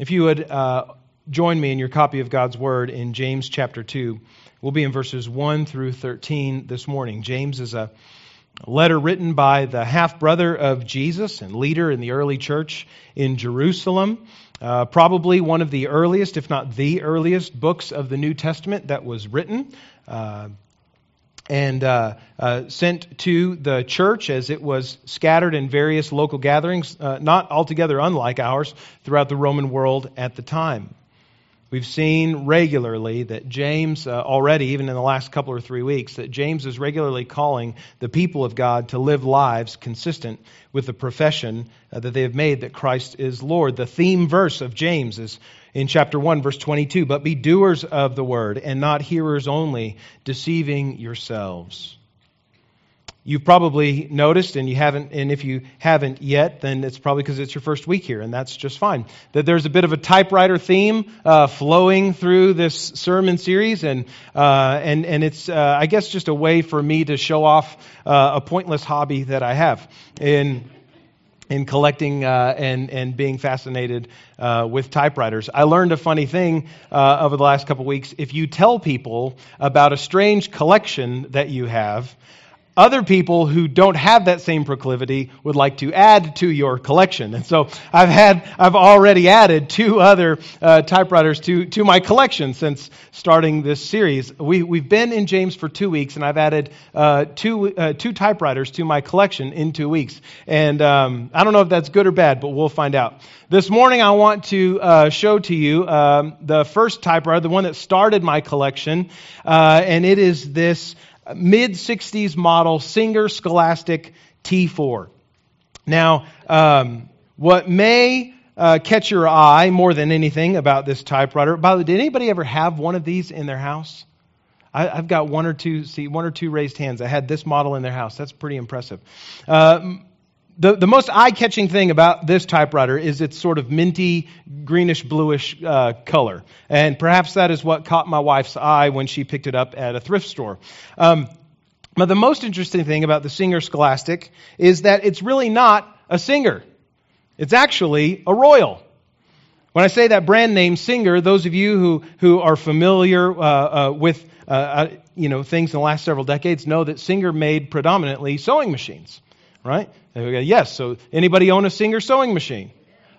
If you would uh, join me in your copy of God's Word in James chapter 2, we'll be in verses 1 through 13 this morning. James is a letter written by the half brother of Jesus and leader in the early church in Jerusalem. Uh, probably one of the earliest, if not the earliest, books of the New Testament that was written. Uh, and uh, uh, sent to the church as it was scattered in various local gatherings, uh, not altogether unlike ours, throughout the Roman world at the time. We've seen regularly that James, uh, already, even in the last couple or three weeks, that James is regularly calling the people of God to live lives consistent with the profession uh, that they have made that Christ is Lord. The theme verse of James is in chapter 1, verse 22 But be doers of the word and not hearers only, deceiving yourselves. You've probably noticed, and you haven't, and if you haven't yet, then it's probably because it's your first week here, and that's just fine. That there's a bit of a typewriter theme uh, flowing through this sermon series, and uh, and and it's uh, I guess just a way for me to show off uh, a pointless hobby that I have in in collecting uh, and and being fascinated uh, with typewriters. I learned a funny thing uh, over the last couple weeks. If you tell people about a strange collection that you have, other people who don't have that same proclivity would like to add to your collection. And so I've had, I've already added two other uh, typewriters to, to my collection since starting this series. We, we've been in James for two weeks, and I've added uh, two, uh, two typewriters to my collection in two weeks. And um, I don't know if that's good or bad, but we'll find out. This morning, I want to uh, show to you um, the first typewriter, the one that started my collection, uh, and it is this mid 60s model Singer Scholastic T4. Now, um, what may uh, catch your eye more than anything about this typewriter, by the way, did anybody ever have one of these in their house? I, have got one or two, see, one or two raised hands. I had this model in their house. That's pretty impressive. Uh, the, the most eye catching thing about this typewriter is its sort of minty, greenish, bluish uh, color. And perhaps that is what caught my wife's eye when she picked it up at a thrift store. Um, but the most interesting thing about the Singer Scholastic is that it's really not a Singer, it's actually a Royal. When I say that brand name Singer, those of you who, who are familiar uh, uh, with uh, uh, you know, things in the last several decades know that Singer made predominantly sewing machines right? Yes. So anybody own a Singer sewing machine?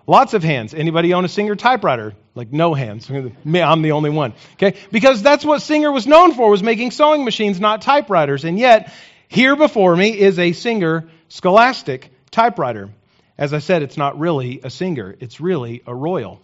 Lots of hands. Anybody own a Singer typewriter? Like no hands. I'm the only one. Okay? Because that's what Singer was known for, was making sewing machines, not typewriters. And yet, here before me is a Singer Scholastic typewriter. As I said, it's not really a Singer, it's really a Royal.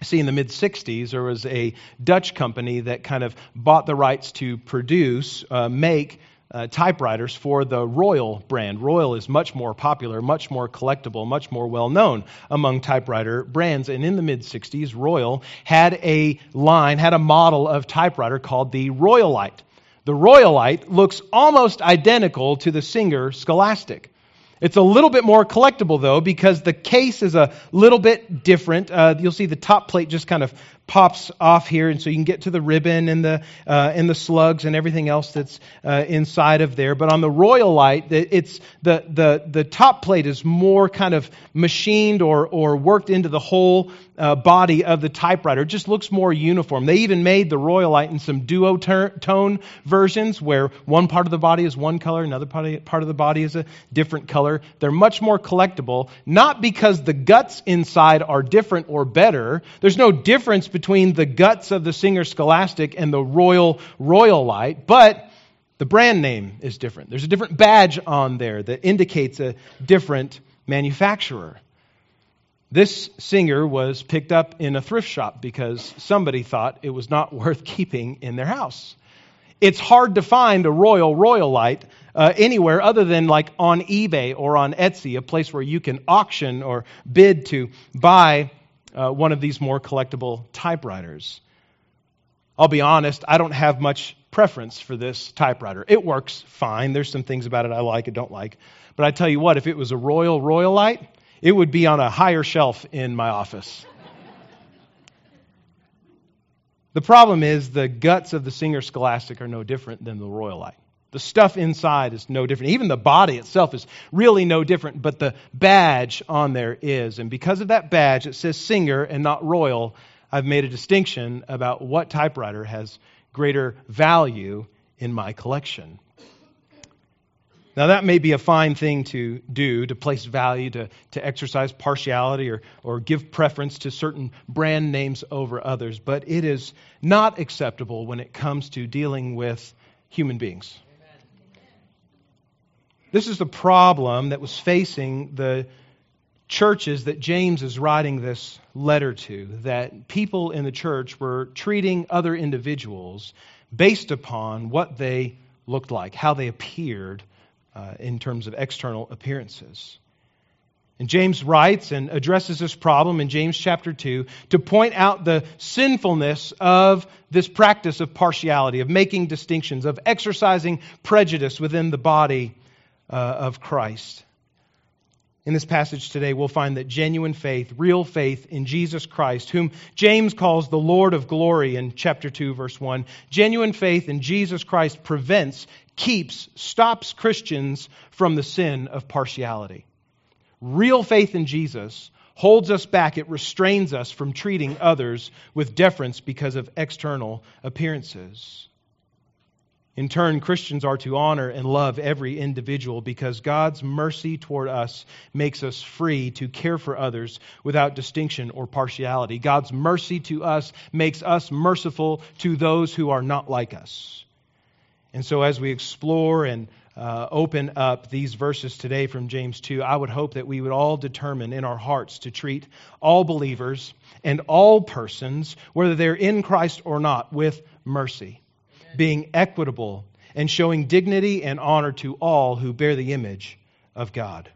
See, in the mid 60s, there was a Dutch company that kind of bought the rights to produce, uh, make uh, typewriters for the Royal brand. Royal is much more popular, much more collectible, much more well known among typewriter brands. And in the mid 60s, Royal had a line, had a model of typewriter called the Royalite. The Royalite looks almost identical to the Singer Scholastic. It's a little bit more collectible, though, because the case is a little bit different. Uh, you'll see the top plate just kind of pops off here, and so you can get to the ribbon and the uh, and the slugs and everything else that's uh, inside of there. But on the Royalite, it's the the the top plate is more kind of machined or or worked into the whole uh, body of the typewriter. It just looks more uniform. They even made the Royalite in some duotone versions where one part of the body is one color, another part of the body is a different color. They're much more collectible, not because the guts inside are different or better. There's no difference between the guts of the Singer Scholastic and the Royal Royalite, but the brand name is different. There's a different badge on there that indicates a different manufacturer. This Singer was picked up in a thrift shop because somebody thought it was not worth keeping in their house. It's hard to find a Royal Royalite uh, anywhere other than like on eBay or on Etsy, a place where you can auction or bid to buy uh, one of these more collectible typewriters. I'll be honest, I don't have much preference for this typewriter. It works fine. There's some things about it I like and don't like. But I tell you what, if it was a Royal Royalite, it would be on a higher shelf in my office. the problem is the guts of the Singer Scholastic are no different than the Royalite. The stuff inside is no different. Even the body itself is really no different, but the badge on there is. And because of that badge, it says Singer and not Royal. I've made a distinction about what typewriter has greater value in my collection. Now, that may be a fine thing to do, to place value, to, to exercise partiality, or, or give preference to certain brand names over others, but it is not acceptable when it comes to dealing with human beings. This is the problem that was facing the churches that James is writing this letter to, that people in the church were treating other individuals based upon what they looked like, how they appeared uh, in terms of external appearances. And James writes and addresses this problem in James chapter 2 to point out the sinfulness of this practice of partiality, of making distinctions, of exercising prejudice within the body uh, of Christ. In this passage today, we'll find that genuine faith, real faith in Jesus Christ, whom James calls the Lord of glory in chapter 2, verse 1, genuine faith in Jesus Christ prevents, keeps, stops Christians from the sin of partiality. Real faith in Jesus holds us back, it restrains us from treating others with deference because of external appearances. In turn, Christians are to honor and love every individual because God's mercy toward us makes us free to care for others without distinction or partiality. God's mercy to us makes us merciful to those who are not like us. And so, as we explore and uh, open up these verses today from James 2, I would hope that we would all determine in our hearts to treat all believers and all persons, whether they're in Christ or not, with mercy being equitable, and showing dignity and honor to all who bear the image of God.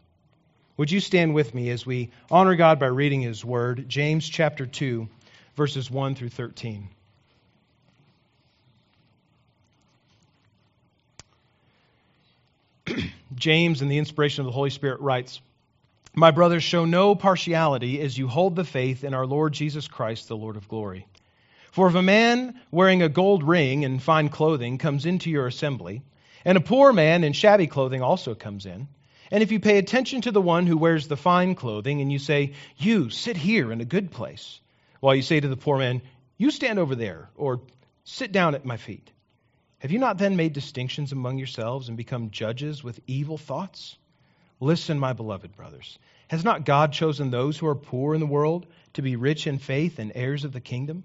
Would you stand with me as we honor God by reading His Word? James chapter 2, verses 1 through 13. James, in the inspiration of the Holy Spirit, writes My brothers, show no partiality as you hold the faith in our Lord Jesus Christ, the Lord of glory. For if a man wearing a gold ring and fine clothing comes into your assembly, and a poor man in shabby clothing also comes in, and if you pay attention to the one who wears the fine clothing, and you say, You sit here in a good place, while you say to the poor man, You stand over there, or sit down at my feet, have you not then made distinctions among yourselves and become judges with evil thoughts? Listen, my beloved brothers. Has not God chosen those who are poor in the world to be rich in faith and heirs of the kingdom?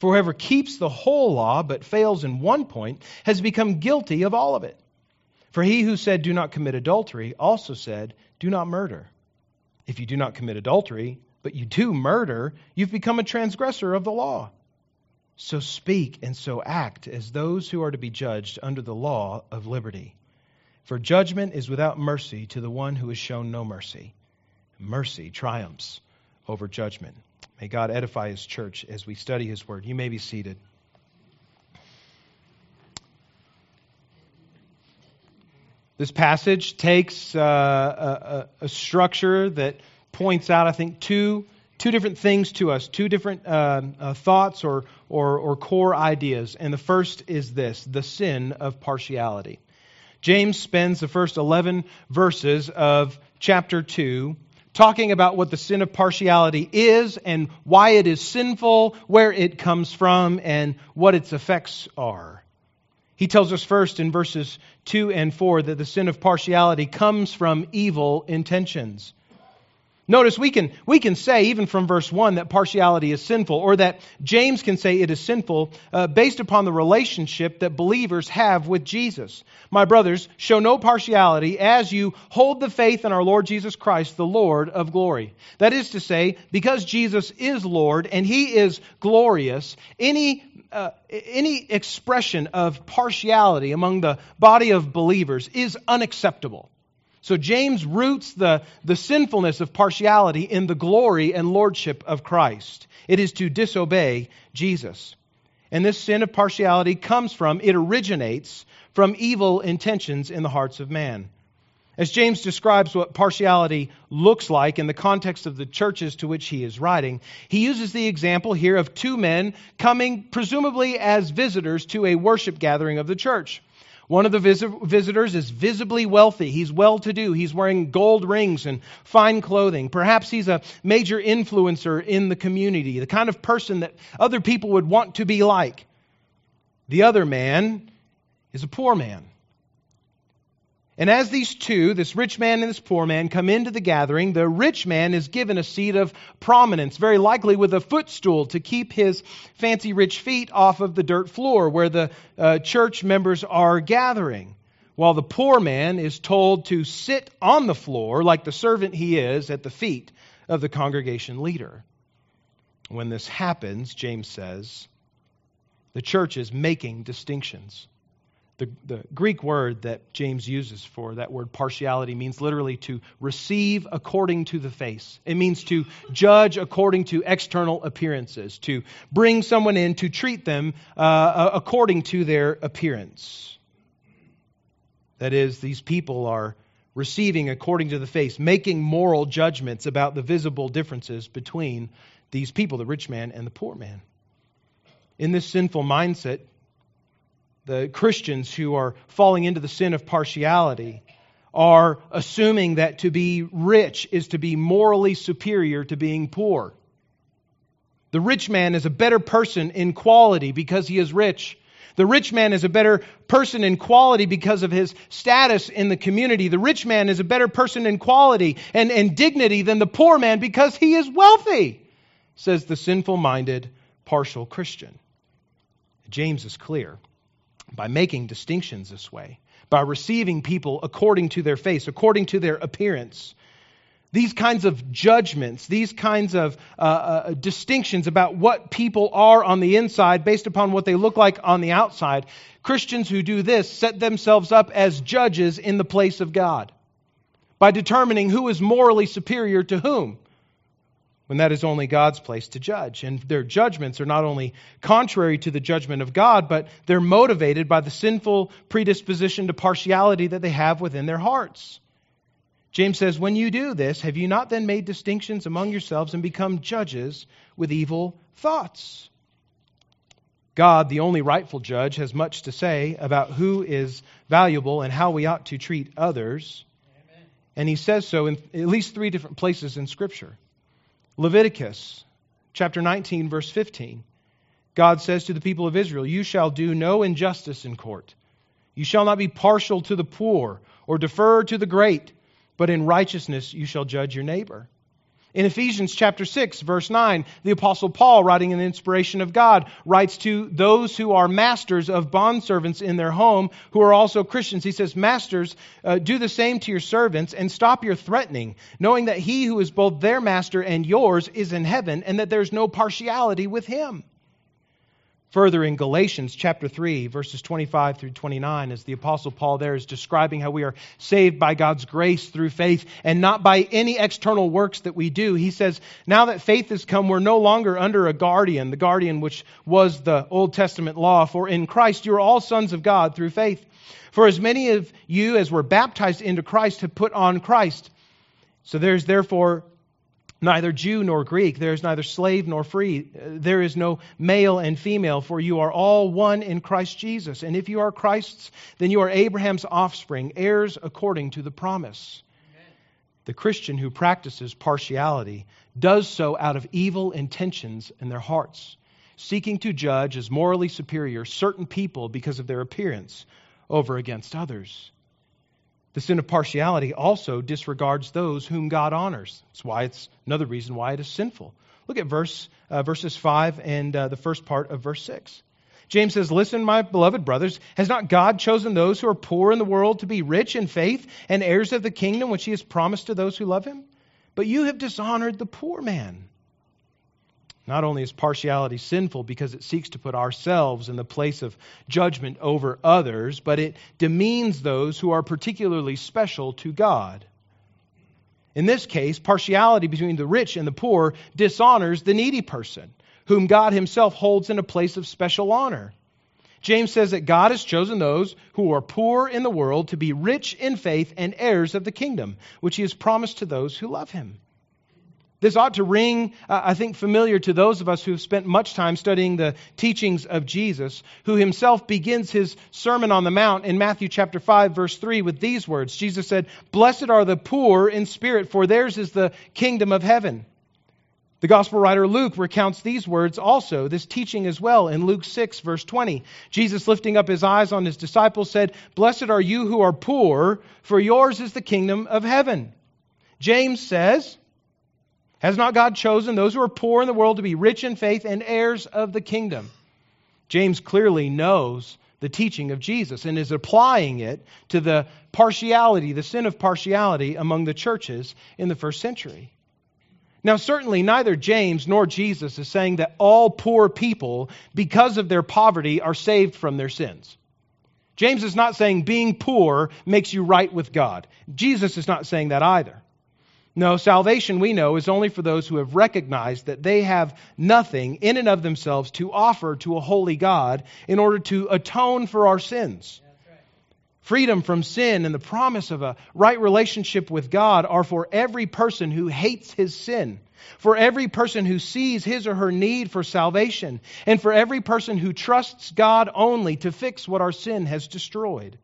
For whoever keeps the whole law but fails in one point has become guilty of all of it. For he who said, Do not commit adultery, also said, Do not murder. If you do not commit adultery, but you do murder, you've become a transgressor of the law. So speak and so act as those who are to be judged under the law of liberty. For judgment is without mercy to the one who has shown no mercy. Mercy triumphs over judgment. May God edify his church as we study his word. You may be seated. This passage takes uh, a, a, structure that points out, I think, two, two different things to us, two different uh, uh, thoughts or, or, or core ideas. And the first is this the sin of partiality. James spends the first 11 verses of chapter 2 talking about what the sin of partiality is and why it is sinful, where it comes from, and what its effects are. He tells us first in verses 2 and 4 that the sin of partiality comes from evil intentions. Notice we can, we can say, even from verse 1, that partiality is sinful, or that James can say it is sinful uh, based upon the relationship that believers have with Jesus. My brothers, show no partiality as you hold the faith in our Lord Jesus Christ, the Lord of glory. That is to say, because Jesus is Lord and he is glorious, any uh, any expression of partiality among the body of believers is unacceptable. So James roots the, the sinfulness of partiality in the glory and lordship of Christ. It is to disobey Jesus. And this sin of partiality comes from, it originates from evil intentions in the hearts of man. As James describes what partiality looks like in the context of the churches to which he is writing, he uses the example here of two men coming presumably as visitors to a worship gathering of the church. One of the visitors is visibly wealthy. He's well to do. He's wearing gold rings and fine clothing. Perhaps he's a major influencer in the community, the kind of person that other people would want to be like. The other man is a poor man. And as these two, this rich man and this poor man, come into the gathering, the rich man is given a seat of prominence, very likely with a footstool to keep his fancy rich feet off of the dirt floor where the uh, church members are gathering. While the poor man is told to sit on the floor, like the servant he is, at the feet of the congregation leader. When this happens, James says, the church is making distinctions. The, the, Greek word that James uses for that word partiality means literally to receive according to the face. It means to judge according to external appearances, to bring someone in, to treat them uh, according to their appearance. That is, these people are receiving according to the face, making moral judgments about the visible differences between these people, the rich man and the poor man. In this sinful mindset, the Christians who are falling into the sin of partiality are assuming that to be rich is to be morally superior to being poor. The rich man is a better person in quality because he is rich. The rich man is a better person in quality because of his status in the community. The rich man is a better person in quality and, and dignity than the poor man because he is wealthy, says the sinful minded, partial Christian. James is clear by making distinctions this way, by receiving people according to their face, according to their appearance. These kinds of judgments, these kinds of uh, uh, distinctions about what people are on the inside based upon what they look like on the outside, Christians who do this set themselves up as judges in the place of God by determining who is morally superior to whom when that is only God's place to judge. And their judgments are not only contrary to the judgment of God, but they're motivated by the sinful predisposition to partiality that they have within their hearts. James says, When you do this, have you not then made distinctions among yourselves and become judges with evil thoughts? God, the only rightful judge, has much to say about who is valuable and how we ought to treat others. Amen. And he says so in at least three different places in Scripture. Leviticus chapter 19, verse 15. God says to the people of Israel, You shall do no injustice in court. You shall not be partial to the poor or defer to the great, but in righteousness you shall judge your neighbor. In Ephesians chapter 6, verse 9, the Apostle Paul, writing in the inspiration of God, writes to those who are masters of bondservants in their home, who are also Christians. He says, Masters, uh, do the same to your servants and stop your threatening, knowing that he who is both their master and yours is in heaven, and that there's no partiality with him. Further in Galatians chapter 3, verses 25 through 29, as the Apostle Paul there is describing how we are saved by God's grace through faith and not by any external works that we do, he says, Now that faith has come, we're no longer under a guardian, the guardian which was the Old Testament law, for in Christ you are all sons of God through faith. For as many of you as were baptized into Christ have put on Christ. So there's therefore neither Jew nor Greek. There is neither slave nor free. There is no male and female, for you are all one in Christ Jesus. And if you are Christ's, then you are Abraham's offspring, heirs according to the promise. The Christian who practices partiality does so out of evil intentions in their hearts, seeking to judge as morally superior certain people because of their appearance over against others. The sin of partiality also disregards those whom God honors. That's why it's another reason why it is sinful. Look at verse uh, verses five and uh, the first part of verse six. James says, Listen, my beloved brothers, has not God chosen those who are poor in the world to be rich in faith and heirs of the kingdom which he has promised to those who love him? But you have dishonored the poor man. Not only is partiality sinful because it seeks to put ourselves in the place of judgment over others, but it demeans those who are particularly special to God. In this case, partiality between the rich and the poor dishonors the needy person, whom God himself holds in a place of special honor. James says that God has chosen those who are poor in the world to be rich in faith and heirs of the kingdom, which he has promised to those who love him. This ought to ring, uh, I think, familiar to those of us who have spent much time studying the teachings of Jesus, who himself begins his Sermon on the Mount in Matthew chapter 5, verse 3, with these words Jesus said, Blessed are the poor in spirit, for theirs is the kingdom of heaven. The gospel writer Luke recounts these words also, this teaching as well, in Luke 6, verse 20. Jesus, lifting up his eyes on his disciples, said, Blessed are you who are poor, for yours is the kingdom of heaven. James says, Has not God chosen those who are poor in the world to be rich in faith and heirs of the kingdom? James clearly knows the teaching of Jesus and is applying it to the partiality, the sin of partiality among the churches in the first century. Now, certainly, neither James nor Jesus is saying that all poor people, because of their poverty, are saved from their sins. James is not saying being poor makes you right with God. Jesus is not saying that either. No, salvation, we know, is only for those who have recognized that they have nothing in and of themselves to offer to a holy God in order to atone for our sins. Freedom from sin and the promise of a right relationship with God are for every person who hates his sin, for every person who sees his or her need for salvation, and for every person who trusts God only to fix what our sin has destroyed.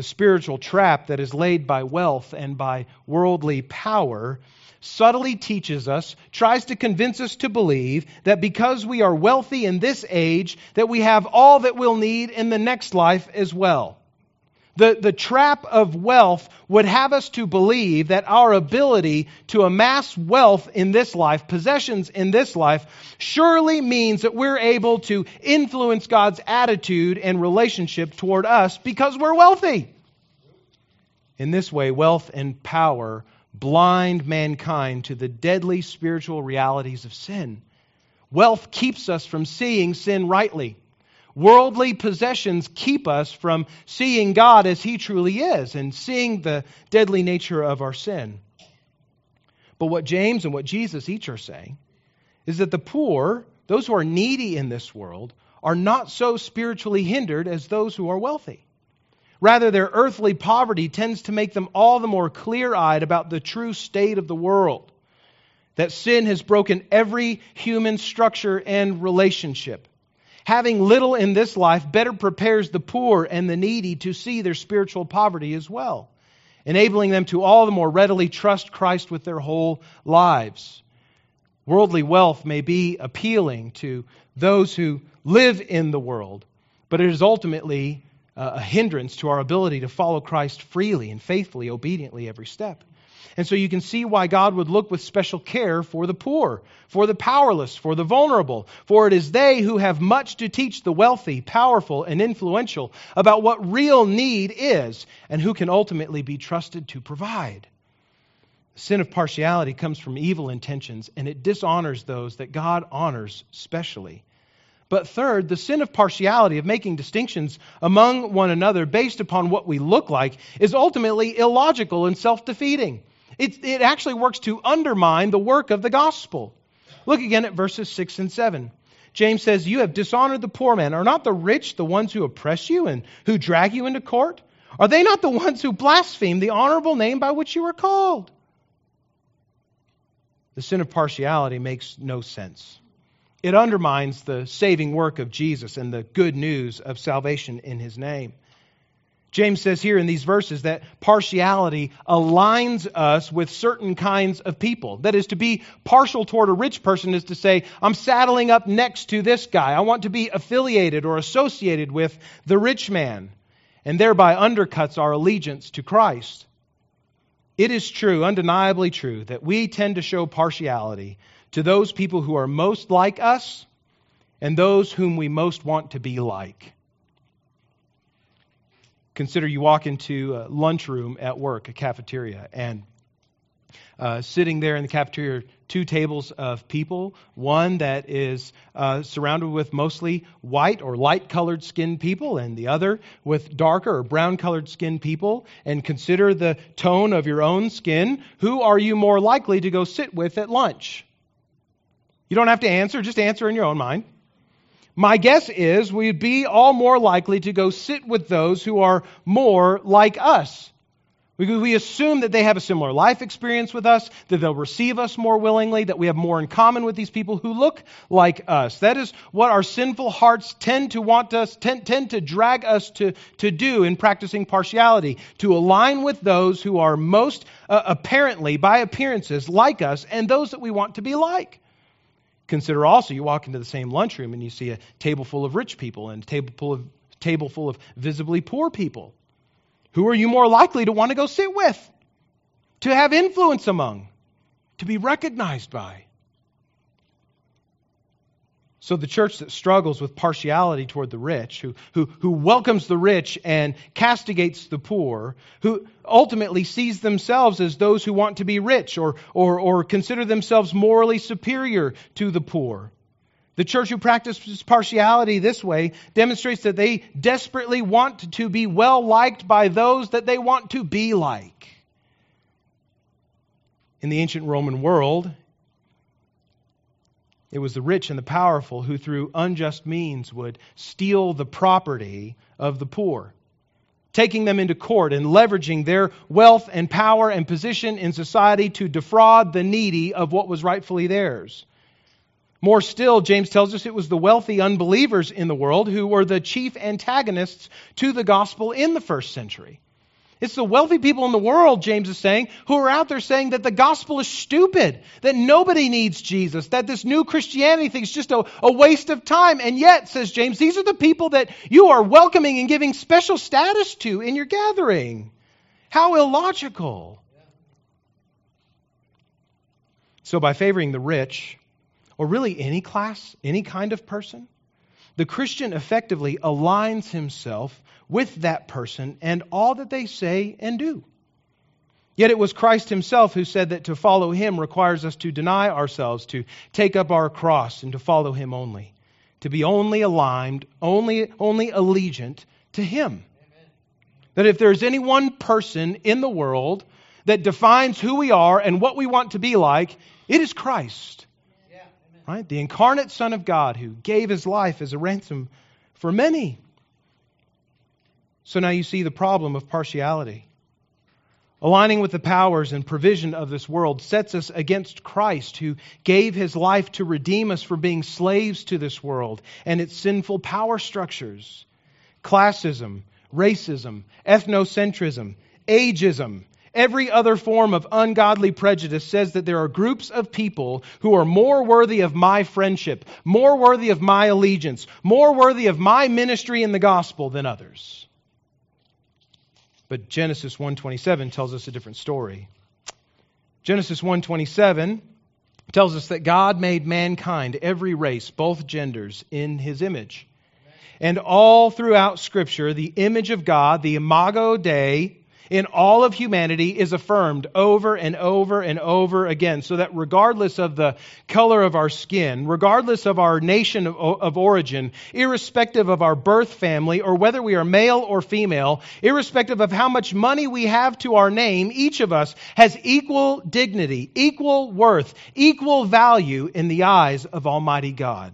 The spiritual trap that is laid by wealth and by worldly power subtly teaches us, tries to convince us to believe that because we are wealthy in this age, that we have all that we'll need in the next life as well. The, the trap of wealth would have us to believe that our ability to amass wealth in this life, possessions in this life, surely means that we're able to influence God's attitude and relationship toward us because we're wealthy. In this way, wealth and power blind mankind to the deadly spiritual realities of sin. Wealth keeps us from seeing sin rightly. Worldly possessions keep us from seeing God as He truly is and seeing the deadly nature of our sin. But what James and what Jesus each are saying is that the poor, those who are needy in this world, are not so spiritually hindered as those who are wealthy. Rather, their earthly poverty tends to make them all the more clear eyed about the true state of the world. That sin has broken every human structure and relationship having little in this life better prepares the poor and the needy to see their spiritual poverty as well, enabling them to all the more readily trust Christ with their whole lives. Worldly wealth may be appealing to those who live in the world, but it is ultimately uh, a hindrance to our ability to follow Christ freely and faithfully, obediently every step. And so you can see why God would look with special care for the poor, for the powerless, for the vulnerable. For it is they who have much to teach the wealthy, powerful, and influential about what real need is and who can ultimately be trusted to provide. The sin of partiality comes from evil intentions and it dishonors those that God honors specially. But third, the sin of partiality, of making distinctions among one another based upon what we look like, is ultimately illogical and self defeating. It, it actually works to undermine the work of the gospel. Look again at verses 6 and 7. James says, You have dishonored the poor man. Are not the rich the ones who oppress you and who drag you into court? Are they not the ones who blaspheme the honorable name by which you are called? The sin of partiality makes no sense. It undermines the saving work of Jesus and the good news of salvation in his name. James says here in these verses that partiality aligns us with certain kinds of people. That is, to be partial toward a rich person is to say, I'm saddling up next to this guy. I want to be affiliated or associated with the rich man, and thereby undercuts our allegiance to Christ. It is true, undeniably true, that we tend to show partiality to those people who are most like us and those whom we most want to be like. Consider you walk into a lunchroom at work, a cafeteria, and uh, sitting there in the cafeteria two tables of people one that is uh, surrounded with mostly white or light colored skinned people, and the other with darker or brown colored skinned people, and consider the tone of your own skin. Who are you more likely to go sit with at lunch? You don't have to answer, just answer in your own mind. My guess is we'd be all more likely to go sit with those who are more like us. We assume that they have a similar life experience with us, that they'll receive us more willingly, that we have more in common with these people who look like us. That is what our sinful hearts tend to want us, tend, tend to drag us to, to do in practicing partiality, to align with those who are most uh, apparently, by appearances, like us, and those that we want to be like. Consider also, you walk into the same lunchroom and you see a table full of rich people and a table full of, table full of visibly poor people. Who are you more likely to want to go sit with? To have influence among? To be recognized by? So the church that struggles with partiality toward the rich, who, who, who welcomes the rich and castigates the poor, who ultimately sees themselves as those who want to be rich or, or, or consider themselves morally superior to the poor, the church who practices partiality this way demonstrates that they desperately want to be well liked by those that they want to be like. In the ancient Roman world, it was the rich and the powerful who, through unjust means, would steal the property of the poor, taking them into court and leveraging their wealth and power and position in society to defraud the needy of what was rightfully theirs. More still, James tells us it was the wealthy unbelievers in the world who were the chief antagonists to the gospel in the first century. It's the wealthy people in the world, James is saying, who are out there saying that the gospel is stupid, that nobody needs Jesus, that this new Christianity thing is just a, a waste of time. And yet, says James, these are the people that you are welcoming and giving special status to in your gathering. How illogical. So, by favoring the rich, or really any class, any kind of person, the Christian effectively aligns himself with that person and all that they say and do. Yet it was Christ himself who said that to follow him requires us to deny ourselves, to take up our cross, and to follow him only, to be only aligned, only, only allegiant to him. Amen. That if there's any one person in the world that defines who we are and what we want to be like, it is Christ right? The incarnate Son of God who gave his life as a ransom for many. So now you see the problem of partiality. Aligning with the powers and provision of this world sets us against Christ, who gave his life to redeem us from being slaves to this world and its sinful power structures. Classism, racism, ethnocentrism, ageism, Every other form of ungodly prejudice says that there are groups of people who are more worthy of my friendship, more worthy of my allegiance, more worthy of my ministry in the gospel than others. But Genesis 1:27 tells us a different story. Genesis 1:27 tells us that God made mankind, every race, both genders, in his image. And all throughout Scripture, the image of God, the imago Dei, in all of humanity is affirmed over and over and over again, so that regardless of the color of our skin, regardless of our nation of, of origin, irrespective of our birth family, or whether we are male or female, irrespective of how much money we have to our name, each of us has equal dignity, equal worth, equal value in the eyes of Almighty God.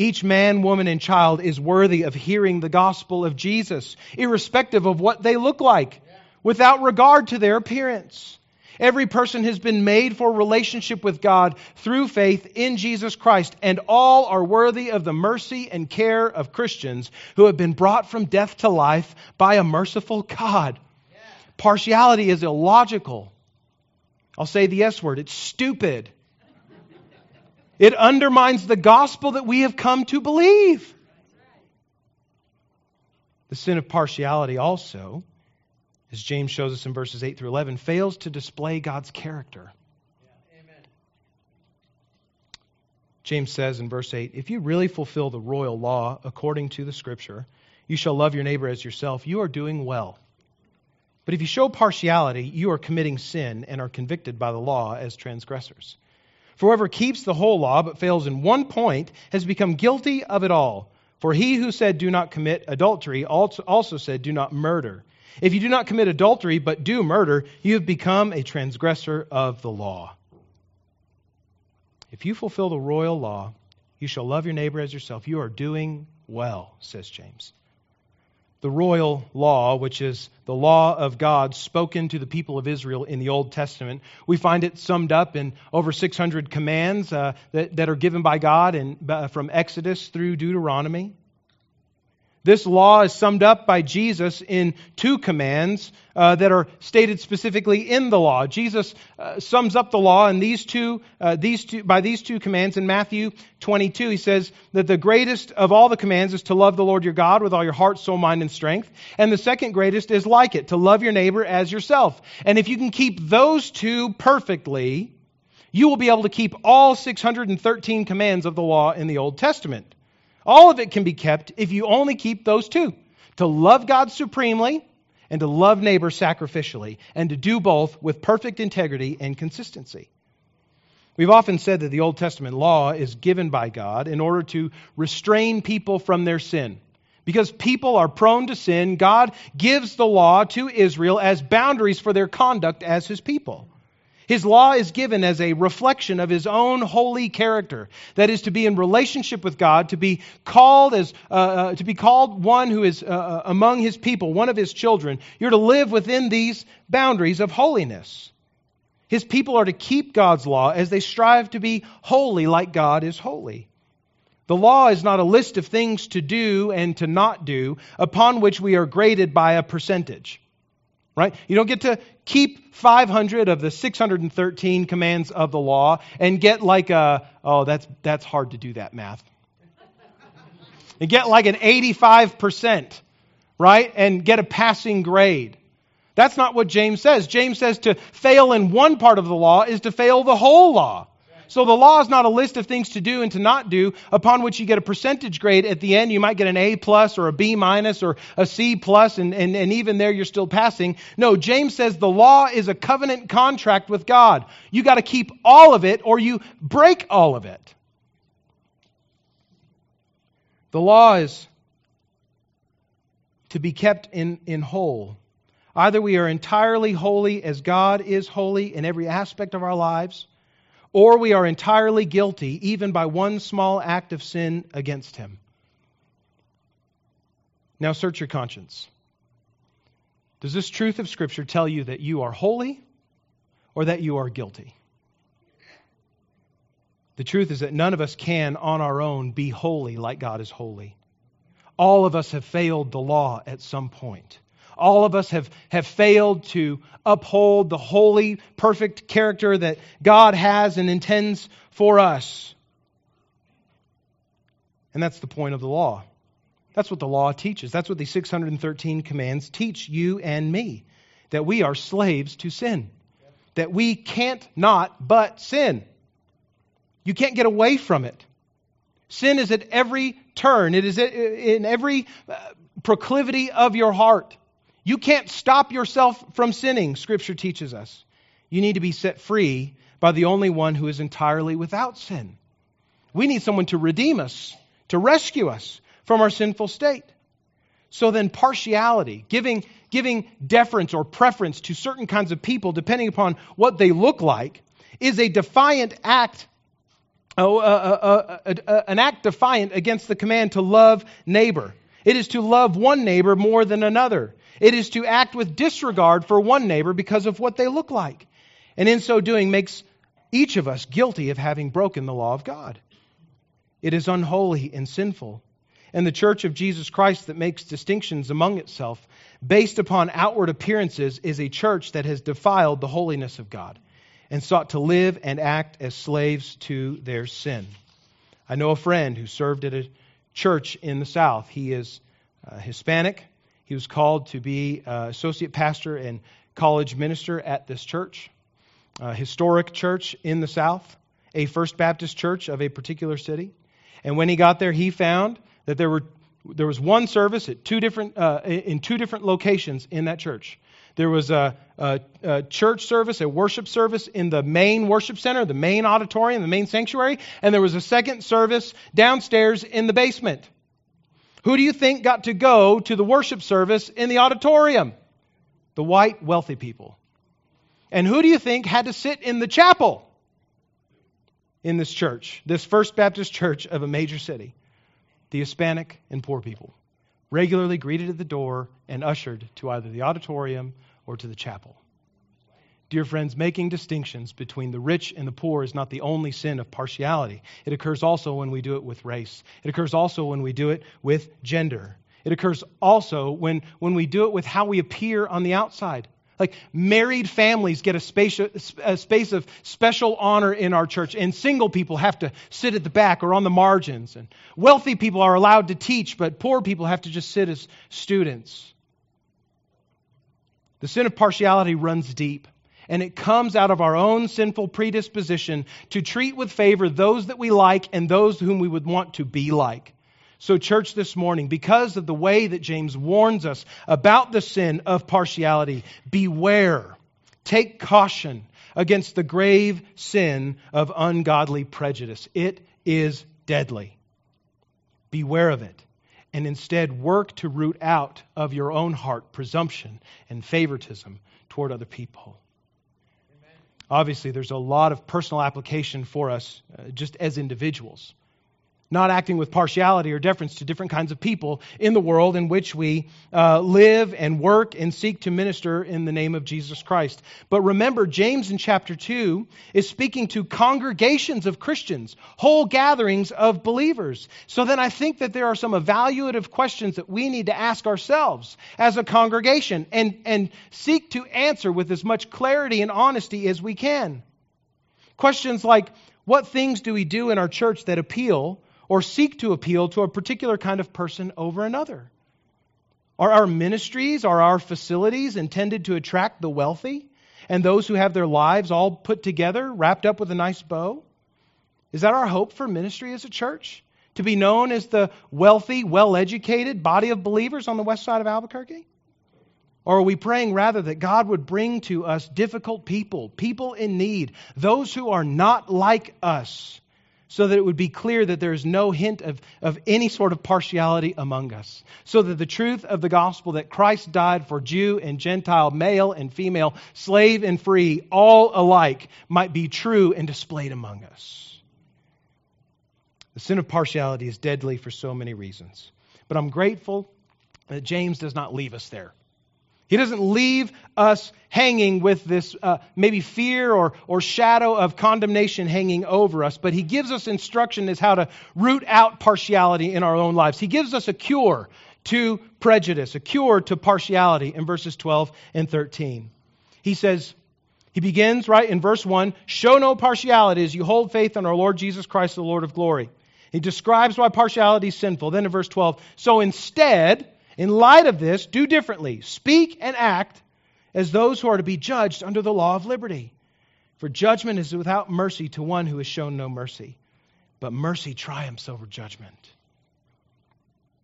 Each man, woman, and child is worthy of hearing the gospel of Jesus, irrespective of what they look like, without regard to their appearance. Every person has been made for relationship with God through faith in Jesus Christ, and all are worthy of the mercy and care of Christians who have been brought from death to life by a merciful God. Partiality is illogical. I'll say the S word it's stupid. It undermines the gospel that we have come to believe. The sin of partiality also, as James shows us in verses 8 through 11, fails to display God's character. James says in verse 8 If you really fulfill the royal law according to the scripture, you shall love your neighbor as yourself, you are doing well. But if you show partiality, you are committing sin and are convicted by the law as transgressors. For whoever keeps the whole law but fails in one point has become guilty of it all. For he who said, Do not commit adultery, also said, Do not murder. If you do not commit adultery but do murder, you have become a transgressor of the law. If you fulfill the royal law, you shall love your neighbor as yourself. You are doing well, says James the royal law, which is the law of God spoken to the people of Israel in the Old Testament. We find it summed up in over 600 commands uh, that, that, are given by God in, uh, from Exodus through Deuteronomy. This law is summed up by Jesus in two commands uh, that are stated specifically in the law. Jesus uh, sums up the law in these two, uh, these two, by these two commands in Matthew 22. He says that the greatest of all the commands is to love the Lord your God with all your heart, soul, mind, and strength. And the second greatest is like it, to love your neighbor as yourself. And if you can keep those two perfectly, you will be able to keep all 613 commands of the law in the Old Testament. All of it can be kept if you only keep those two to love God supremely and to love neighbor sacrificially, and to do both with perfect integrity and consistency. We've often said that the Old Testament law is given by God in order to restrain people from their sin. Because people are prone to sin, God gives the law to Israel as boundaries for their conduct as his people. His law is given as a reflection of his own holy character. That is to be in relationship with God, to be called as uh, uh, to be called one who is uh, uh, among his people, one of his children. You're to live within these boundaries of holiness. His people are to keep God's law as they strive to be holy like God is holy. The law is not a list of things to do and to not do upon which we are graded by a percentage right? You don't get to keep 500 of the 613 commands of the law and get like a, oh, that's, that's hard to do that math. and get like an 85%, right? And get a passing grade. That's not what James says. James says to fail in one part of the law is to fail the whole law. So the law is not a list of things to do and to not do upon which you get a percentage grade at the end. You might get an A plus or a B minus or a C plus, and, and, and even there you're still passing. No, James says the law is a covenant contract with God. You got to keep all of it or you break all of it. The law is to be kept in, in whole. Either we are entirely holy as God is holy in every aspect of our lives, or we are entirely guilty even by one small act of sin against him. Now search your conscience. Does this truth of Scripture tell you that you are holy or that you are guilty? The truth is that none of us can, on our own, be holy like God is holy. All of us have failed the law at some point all of us have, have failed to uphold the holy, perfect character that God has and intends for us. And that's the point of the law. That's what the law teaches. That's what the 613 commands teach you and me that we are slaves to sin, that we can't not but sin. You can't get away from it. Sin is at every turn, it is in every uh, proclivity of your heart. You can't stop yourself from sinning, Scripture teaches us. You need to be set free by the only one who is entirely without sin. We need someone to redeem us, to rescue us from our sinful state. So then, partiality, giving, giving deference or preference to certain kinds of people depending upon what they look like, is a defiant act, uh, uh, uh, an act defiant against the command to love neighbor. It is to love one neighbor more than another. It is to act with disregard for one neighbor because of what they look like. And in so doing, makes each of us guilty of having broken the law of God. It is unholy and sinful. And the church of Jesus Christ that makes distinctions among itself based upon outward appearances is a church that has defiled the holiness of God and sought to live and act as slaves to their sin. I know a friend who served at a church in the South. He is uh, Hispanic. He was called to be uh, associate pastor and college minister at this church, a historic church in the South, a First Baptist church of a particular city. And when he got there, he found that there were there was one service at two different uh, in two different locations in that church. There was a, a, a, church service, a worship service in the main worship center, the main auditorium, the main sanctuary, and there was a second service downstairs in the basement. Who do you think got to go to the worship service in the auditorium? The white, wealthy people. And who do you think had to sit in the chapel in this church, this First Baptist church of a major city? The Hispanic and poor people, regularly greeted at the door and ushered to either the auditorium or to the chapel. Dear friends, making distinctions between the rich and the poor is not the only sin of partiality. It occurs also when we do it with race. It occurs also when we do it with gender. It occurs also when, when we do it with how we appear on the outside. Like married families get a space, a space of special honor in our church, and single people have to sit at the back or on the margins. And wealthy people are allowed to teach, but poor people have to just sit as students. The sin of partiality runs deep and it comes out of our own sinful predisposition to treat with favor those that we like and those whom we would want to be like. So, church, this morning, because of the way that James warns us about the sin of partiality, beware, take caution against the grave sin of ungodly prejudice. It is deadly. Beware of it, and instead work to root out of your own heart presumption and favoritism toward other people. Obviously, there's a lot of personal application for us uh, just as individuals not acting with partiality or deference to different kinds of people in the world in which we uh, live and work and seek to minister in the name of Jesus Christ. But remember, James in chapter 2 is speaking to congregations of Christians, whole gatherings of believers. So then I think that there are some evaluative questions that we need to ask ourselves as a congregation and, and seek to answer with as much clarity and honesty as we can. Questions like, what things do we do in our church that appeal or seek to appeal to a particular kind of person over another? Are our ministries, are our facilities intended to attract the wealthy and those who have their lives all put together, wrapped up with a nice bow? Is that our hope for ministry as a church? To be known as the wealthy, well educated body of believers on the west side of Albuquerque? Or are we praying rather that God would bring to us difficult people, people in need, those who are not like us, so that it would be clear that there is no hint of, of any sort of partiality among us. So that the truth of the gospel that Christ died for Jew and Gentile, male and female, slave and free, all alike, might be true and displayed among us. The sin of partiality is deadly for so many reasons. But I'm grateful that James does not leave us there. He doesn't leave us hanging with this uh, maybe fear or, or shadow of condemnation hanging over us, but he gives us instruction as how to root out partiality in our own lives. He gives us a cure to prejudice, a cure to partiality in verses 12 and 13. He says, he begins right in verse 1 show no partiality as you hold faith in our Lord Jesus Christ, the Lord of glory. He describes why partiality is sinful. Then in verse 12, so instead, in light of this, do differently. Speak and act as those who are to be judged under the law of liberty. For judgment is without mercy to one who has shown no mercy, but mercy triumphs over judgment.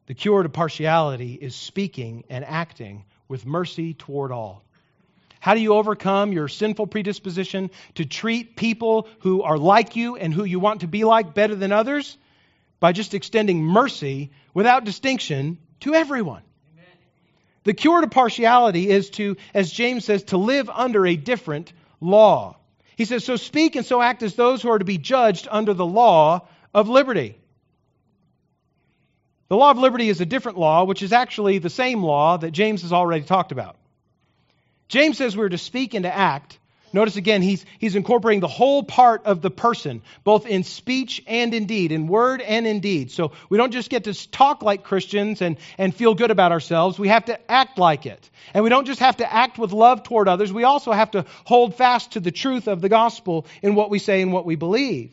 The cure to partiality is speaking and acting with mercy toward all. How do you overcome your sinful predisposition to treat people who are like you and who you want to be like better than others? By just extending mercy without distinction to everyone. The cure to partiality is to, as James says, to live under a different law. He says, So speak and so act as those who are to be judged under the law of liberty. The law of liberty is a different law, which is actually the same law that James has already talked about. James says we're to speak and to act Notice again, he's, he's incorporating the whole part of the person, both in speech and in deed, in word and in deed. So we don't just get to talk like Christians and, and feel good about ourselves. We have to act like it. And we don't just have to act with love toward others. We also have to hold fast to the truth of the gospel in what we say and what we believe.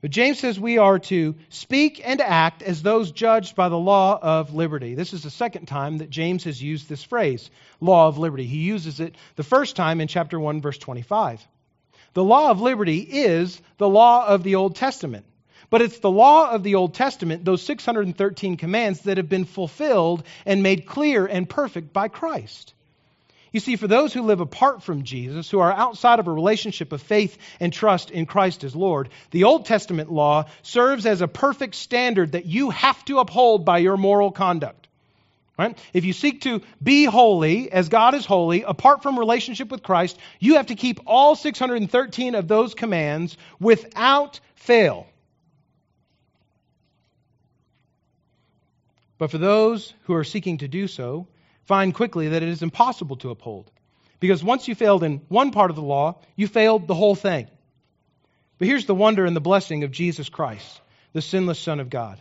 But James says we are to speak and act as those judged by the law of liberty. This is the second time that James has used this phrase, law of liberty. He uses it the first time in chapter 1, verse 25. The law of liberty is the law of the Old Testament. But it's the law of the Old Testament, those 613 commands, that have been fulfilled and made clear and perfect by Christ. You see, for those who live apart from Jesus, who are outside of a relationship of faith and trust in Christ as Lord, the Old Testament law serves as a perfect standard that you have to uphold by your moral conduct. Right? If you seek to be holy as God is holy, apart from relationship with Christ, you have to keep all 613 of those commands without fail. But for those who are seeking to do so, find quickly that it is impossible to uphold. Because once you failed in one part of the law, you failed the whole thing. But here's the wonder and the blessing of Jesus Christ, the sinless Son of God,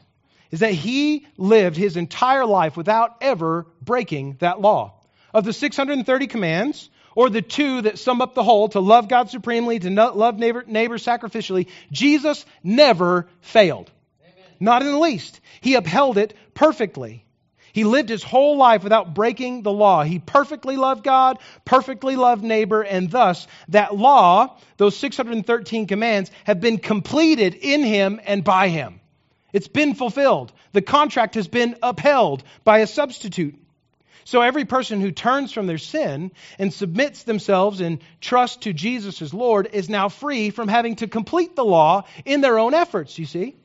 is that he lived his entire life without ever breaking that law. Of the 630 commands, or the two that sum up the whole, to love God supremely, to love neighbor, neighbor sacrificially, Jesus never failed. Amen. Not in the least. He upheld it perfectly. He lived his whole life without breaking the law. He perfectly loved God, perfectly loved neighbor, and thus that law, those 613 commands, have been completed in him and by him. It's been fulfilled. The contract has been upheld by a substitute. So every person who turns from their sin and submits themselves in trust to Jesus as Lord is now free from having to complete the law in their own efforts, you see?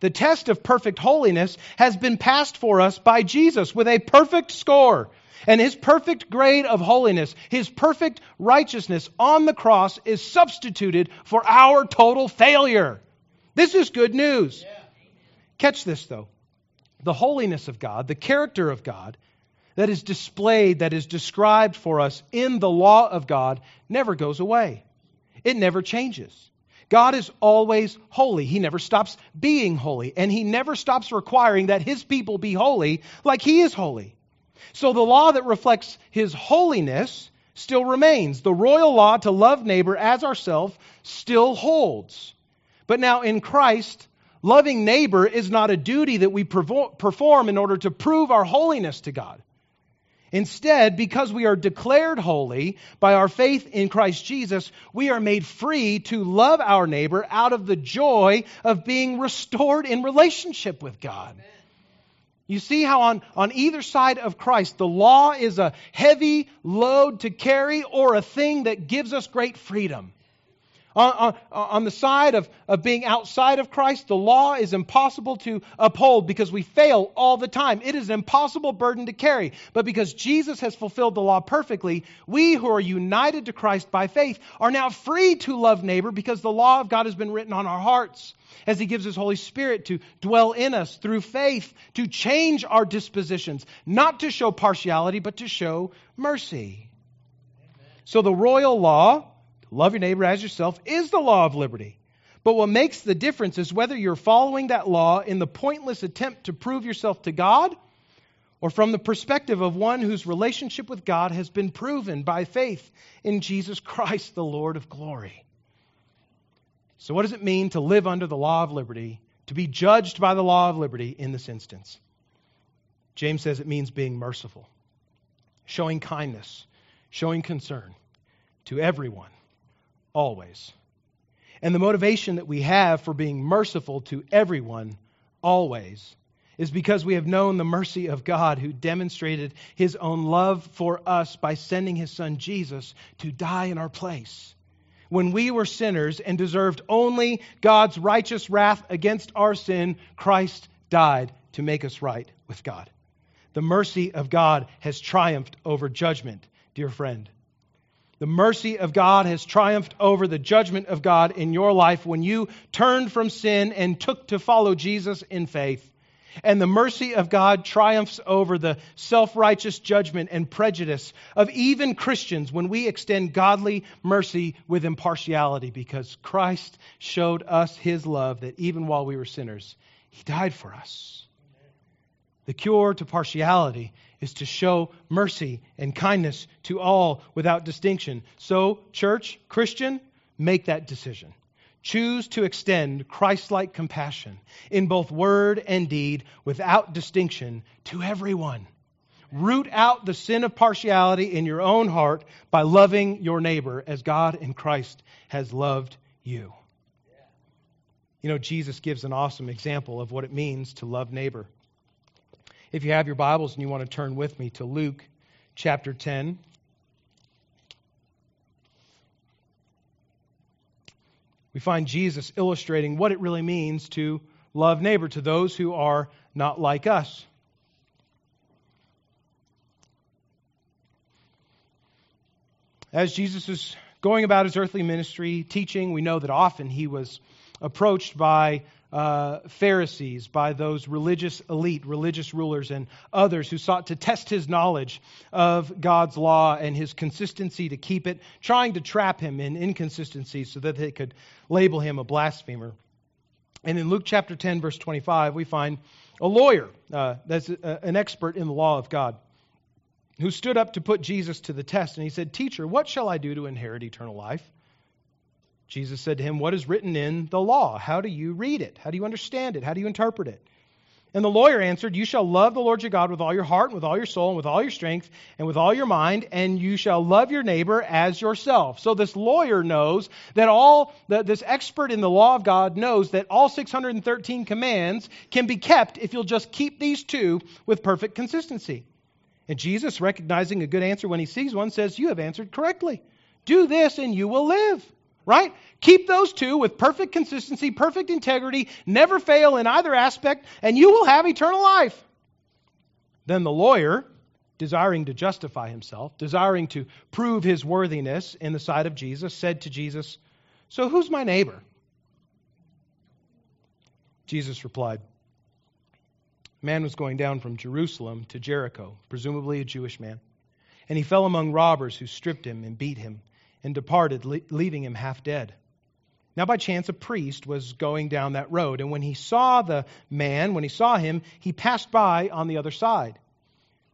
The test of perfect holiness has been passed for us by Jesus with a perfect score. And his perfect grade of holiness, his perfect righteousness on the cross is substituted for our total failure. This is good news. Yeah. Catch this, though. The holiness of God, the character of God, that is displayed, that is described for us in the law of God, never goes away. It never changes. God is always holy. He never stops being holy, and He never stops requiring that His people be holy like He is holy. So the law that reflects His holiness still remains. The royal law to love neighbor as ourselves still holds. But now in Christ, loving neighbor is not a duty that we perform in order to prove our holiness to God. Instead, because we are declared holy by our faith in Christ Jesus, we are made free to love our neighbor out of the joy of being restored in relationship with God. You see how on, on either side of Christ, the law is a heavy load to carry or a thing that gives us great freedom. On, on, on, the side of, of being outside of Christ, the law is impossible to uphold because we fail all the time. It is an impossible burden to carry. But because Jesus has fulfilled the law perfectly, we who are united to Christ by faith are now free to love neighbor because the law of God has been written on our hearts as He gives His Holy Spirit to dwell in us through faith, to change our dispositions, not to show partiality, but to show mercy. So the royal law love your neighbor as yourself, is the law of liberty. But what makes the difference is whether you're following that law in the pointless attempt to prove yourself to God or from the perspective of one whose relationship with God has been proven by faith in Jesus Christ, the Lord of glory. So, what does it mean to live under the law of liberty, to be judged by the law of liberty in this instance? James says it means being merciful, showing kindness, showing concern to everyone always. And the motivation that we have for being merciful to everyone always is because we have known the mercy of God who demonstrated his own love for us by sending his son Jesus to die in our place. When we were sinners and deserved only God's righteous wrath against our sin, Christ died to make us right with God. The mercy of God has triumphed over judgment, dear friend. The mercy of God has triumphed over the judgment of God in your life when you turned from sin and took to follow Jesus in faith. And the mercy of God triumphs over the self righteous judgment and prejudice of even Christians when we extend godly mercy with impartiality because Christ showed us his love that even while we were sinners, he died for us. The cure to partiality is to show mercy and kindness to all without distinction. So, church, Christian, make that decision. Choose to extend Christ like compassion in both word and deed without distinction to everyone. Root out the sin of partiality in your own heart by loving your neighbor as God in Christ has loved you. You know, Jesus gives an awesome example of what it means to love neighbor. If you have your Bibles and you want to turn with me to Luke chapter 10. We find Jesus illustrating what it really means to love neighbor to those who are not like us. As Jesus is going about his earthly ministry, teaching, we know that often he was approached by uh, Pharisees, by those religious elite, religious rulers, and others who sought to test his knowledge of God's law and his consistency to keep it, trying to trap him in inconsistency so that they could label him a blasphemer. And in Luke chapter 10, verse 25, we find a lawyer uh, that's a, an expert in the law of God who stood up to put Jesus to the test. And he said, Teacher, what shall I do to inherit eternal life? Jesus said to him, What is written in the law? How do you read it? How do you understand it? How do you interpret it? And the lawyer answered, You shall love the Lord your God with all your heart, and with all your soul, and with all your strength, and with all your mind, and you shall love your neighbor as yourself. So this lawyer knows that all, that this expert in the law of God knows that all 613 commands can be kept if you'll just keep these two with perfect consistency. And Jesus, recognizing a good answer when he sees one, says, You have answered correctly. Do this and you will live. Right? Keep those two with perfect consistency, perfect integrity, never fail in either aspect, and you will have eternal life. Then the lawyer, desiring to justify himself, desiring to prove his worthiness in the sight of Jesus, said to Jesus, So who's my neighbor? Jesus replied, A man was going down from Jerusalem to Jericho, presumably a Jewish man. And he fell among robbers who stripped him and beat him and departed, leaving him half dead. Now, by chance, a priest was going down that road, and when he saw the man, when he saw him, he passed by on the other side.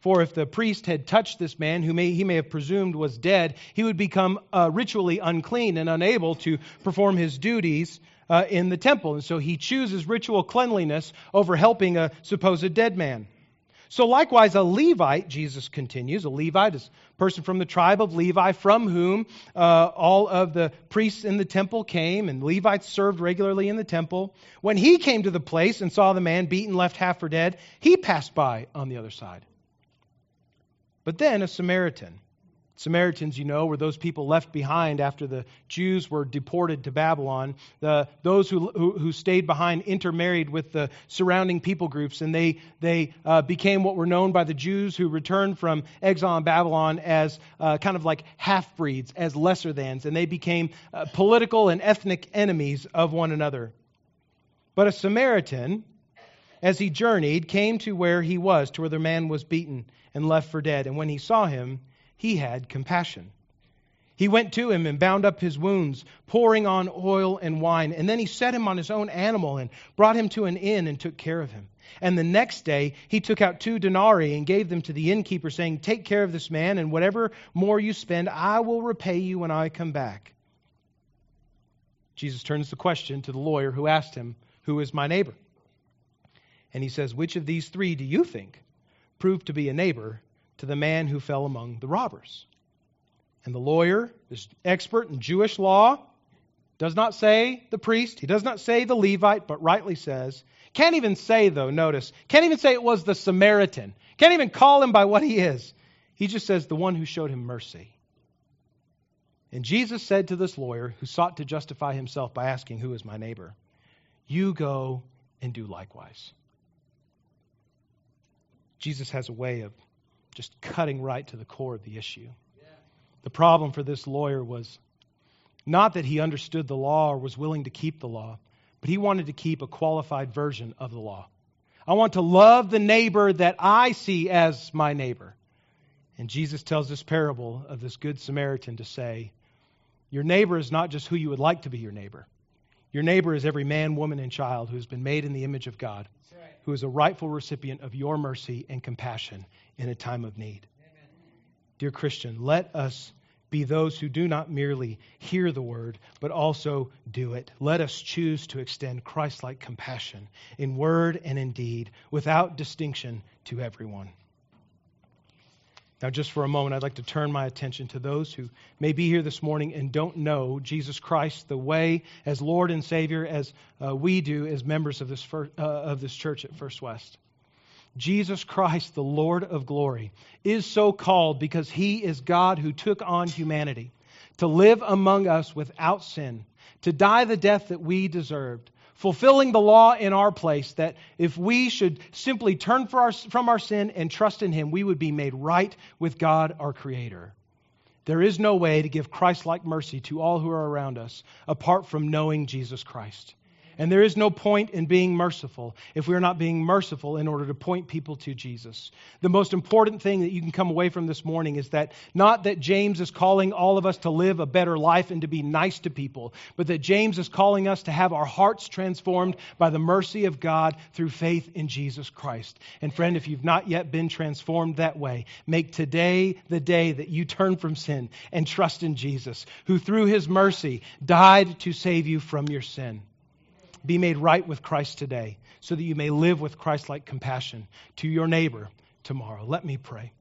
For if the priest had touched this man, who may, he may have presumed was dead, he would become uh, ritually unclean and unable to perform his duties uh, in the temple. And so he chooses ritual cleanliness over helping a supposed dead man. So likewise, a Levite, Jesus continues, a Levite is a person from the tribe of Levi, from whom uh, all of the priests in the temple came, and Levites served regularly in the temple. When he came to the place and saw the man beaten, left half for dead, he passed by on the other side. But then a Samaritan, Samaritans, you know, were those people left behind after the Jews were deported to Babylon. The, those who, who, who, stayed behind intermarried with the surrounding people groups, and they, they uh, became what were known by the Jews who returned from exile in Babylon as uh, kind of like half breeds, as lesser thans, and they became uh, political and ethnic enemies of one another. But a Samaritan, as he journeyed, came to where he was, to where the man was beaten and left for dead. And when he saw him, he had compassion. He went to him and bound up his wounds, pouring on oil and wine. And then he set him on his own animal and brought him to an inn and took care of him. And the next day he took out two denarii and gave them to the innkeeper, saying, Take care of this man, and whatever more you spend, I will repay you when I come back. Jesus turns the question to the lawyer who asked him, Who is my neighbor? And he says, Which of these three do you think proved to be a neighbor to the man who fell among the robbers. And the lawyer, this expert in Jewish law, does not say the priest, he does not say the Levite, but rightly says, can't even say, though, notice, can't even say it was the Samaritan, can't even call him by what he is. He just says, the one who showed him mercy. And Jesus said to this lawyer who sought to justify himself by asking, Who is my neighbor? You go and do likewise. Jesus has a way of just cutting right to the core of the issue. The problem for this lawyer was not that he understood the law or was willing to keep the law, but he wanted to keep a qualified version of the law. I want to love the neighbor that I see as my neighbor. And Jesus tells this parable of this good Samaritan to say, Your neighbor is not just who you would like to be your neighbor. Your neighbor is every man, woman, and child who has been made in the image of God, right. who is a rightful recipient of your mercy and compassion in a time of need. Amen. Dear Christian, let us be those who do not merely hear the word, but also do it. Let us choose to extend Christ like compassion in word and in deed without distinction to everyone. Now, just for a moment, I'd like to turn my attention to those who may be here this morning and don't know Jesus Christ the way as Lord and Savior as uh, we do as members of this, first, uh, of this church at First West. Jesus Christ, the Lord of glory, is so called because he is God who took on humanity to live among us without sin, to die the death that we deserved, fulfilling the law in our place, that if we should simply turn our, from our sin and trust in him, we would be made right with God our Creator. There is no way to give Christ like mercy to all who are around us apart from knowing Jesus Christ. And there is no point in being merciful if we are not being merciful in order to point people to Jesus. The most important thing that you can come away from this morning is that not that James is calling all of us to live a better life and to be nice to people, but that James is calling us to have our hearts transformed by the mercy of God through faith in Jesus Christ. And friend, if you've not yet been transformed that way, make today the day that you turn from sin and trust in Jesus, who through his mercy died to save you from your sin. Be made right with Christ today so that you may live with Christ like compassion to your neighbor tomorrow. Let me pray.